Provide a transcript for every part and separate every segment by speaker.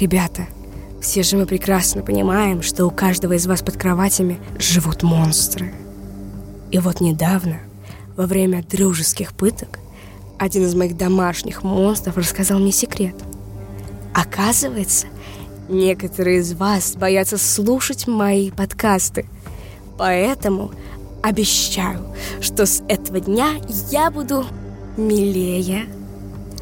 Speaker 1: Ребята, все же мы прекрасно понимаем, что у каждого из вас под кроватями живут монстры. И вот недавно, во время дружеских пыток, один из моих домашних монстров рассказал мне секрет. Оказывается, некоторые из вас боятся слушать мои подкасты. Поэтому обещаю, что с этого дня я буду милее.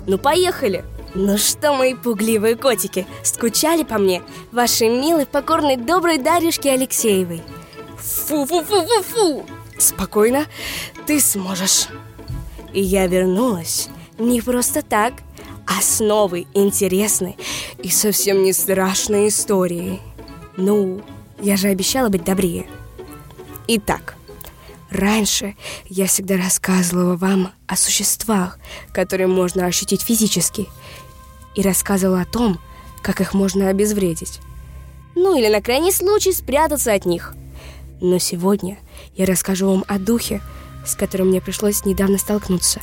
Speaker 1: Ну, поехали! Ну что, мои пугливые котики, скучали по мне? Вашей милой, покорной, доброй Дарьюшке Алексеевой. Фу-фу-фу-фу-фу! Спокойно, ты сможешь. И я вернулась не просто так, а с новой, интересной и совсем не страшной историей. Ну, я же обещала быть добрее. Итак, раньше я всегда рассказывала вам о существах, которые можно ощутить физически – и рассказывал о том, как их можно обезвредить. Ну или на крайний случай спрятаться от них. Но сегодня я расскажу вам о духе, с которым мне пришлось недавно столкнуться.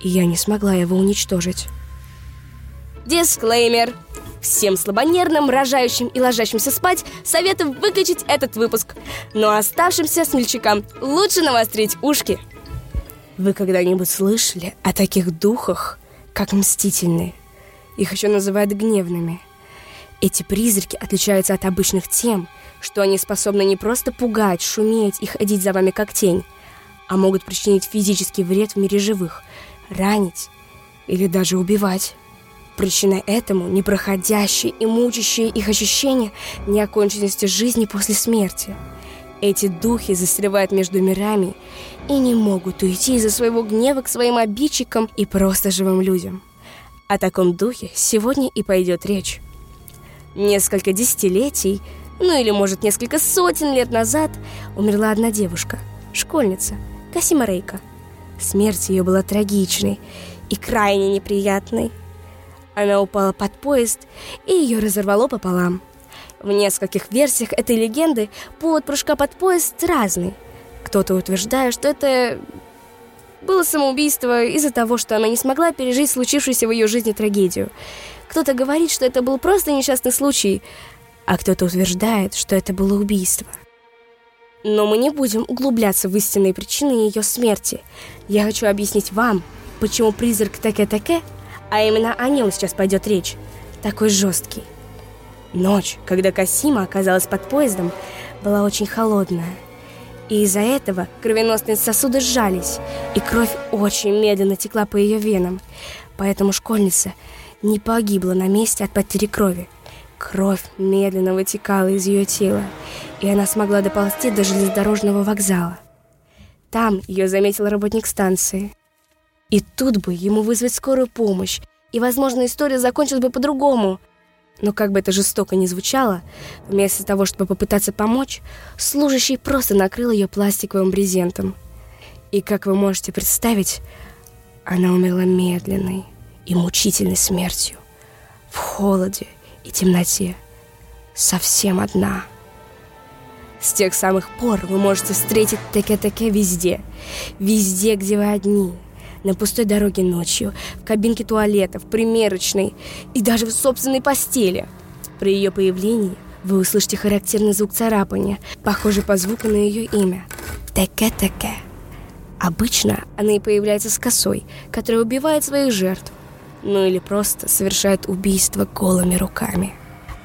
Speaker 1: И я не смогла его уничтожить. Дисклеймер. Всем слабонервным, рожающим и ложащимся спать советую выключить этот выпуск. Но оставшимся смельчакам лучше навострить ушки. Вы когда-нибудь слышали о таких духах, как мстительные. Их еще называют гневными. Эти призраки отличаются от обычных тем, что они способны не просто пугать, шуметь и ходить за вами как тень, а могут причинить физический вред в мире живых, ранить или даже убивать. Причиной этому непроходящие и мучащие их ощущения неоконченности жизни после смерти. Эти духи застревают между мирами и не могут уйти из-за своего гнева к своим обидчикам и просто живым людям. О таком духе сегодня и пойдет речь. Несколько десятилетий, ну или может несколько сотен лет назад, умерла одна девушка, школьница, Касима Рейка. Смерть ее была трагичной и крайне неприятной. Она упала под поезд, и ее разорвало пополам. В нескольких версиях этой легенды повод прыжка под поезд разный – кто-то утверждает, что это было самоубийство из-за того, что она не смогла пережить случившуюся в ее жизни трагедию. Кто-то говорит, что это был просто несчастный случай, а кто-то утверждает, что это было убийство. Но мы не будем углубляться в истинные причины ее смерти. Я хочу объяснить вам, почему призрак Теке-Теке, а именно о нем сейчас пойдет речь, такой жесткий. Ночь, когда Касима оказалась под поездом, была очень холодная – и из-за этого кровеносные сосуды сжались, и кровь очень медленно текла по ее венам. Поэтому школьница не погибла на месте от потери крови. Кровь медленно вытекала из ее тела, и она смогла доползти до железнодорожного вокзала. Там ее заметил работник станции. И тут бы ему вызвать скорую помощь, и, возможно, история закончилась бы по-другому – но как бы это жестоко ни звучало, вместо того, чтобы попытаться помочь, служащий просто накрыл ее пластиковым брезентом. И, как вы можете представить, она умерла медленной и мучительной смертью, в холоде и темноте, совсем одна. С тех самых пор вы можете встретить таке-таке везде, везде, где вы одни – на пустой дороге ночью, в кабинке туалета, в примерочной и даже в собственной постели. При ее появлении вы услышите характерный звук царапания, похожий по звуку на ее имя. Теке-теке. Обычно она и появляется с косой, которая убивает своих жертв. Ну или просто совершает убийство голыми руками.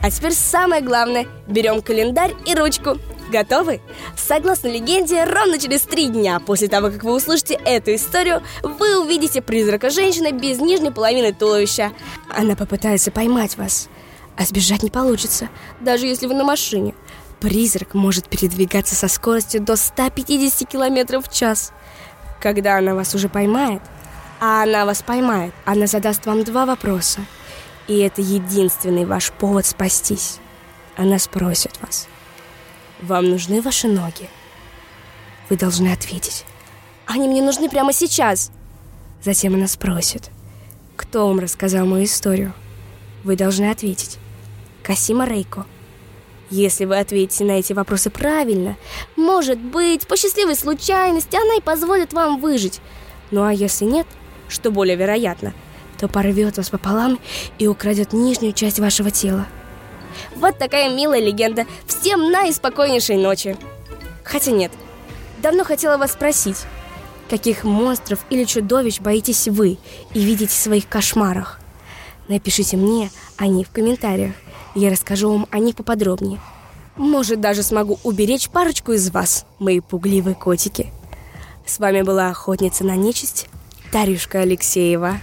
Speaker 1: А теперь самое главное. Берем календарь и ручку. Готовы? Согласно легенде, ровно через три дня после того, как вы услышите эту историю, вы увидите призрака женщины без нижней половины туловища. Она попытается поймать вас, а сбежать не получится, даже если вы на машине. Призрак может передвигаться со скоростью до 150 км в час. Когда она вас уже поймает, а она вас поймает, она задаст вам два вопроса. И это единственный ваш повод спастись. Она спросит вас – вам нужны ваши ноги? Вы должны ответить. Они мне нужны прямо сейчас. Затем она спросит. Кто вам рассказал мою историю? Вы должны ответить. Касима Рейко. Если вы ответите на эти вопросы правильно, может быть, по счастливой случайности она и позволит вам выжить. Ну а если нет, что более вероятно, то порвет вас пополам и украдет нижнюю часть вашего тела. Вот такая милая легенда. Всем наиспокойнейшей ночи. Хотя нет, давно хотела вас спросить, каких монстров или чудовищ боитесь вы и видите в своих кошмарах? Напишите мне о них в комментариях. Я расскажу вам о них поподробнее. Может, даже смогу уберечь парочку из вас, мои пугливые котики. С вами была охотница на нечисть Тарюшка Алексеева.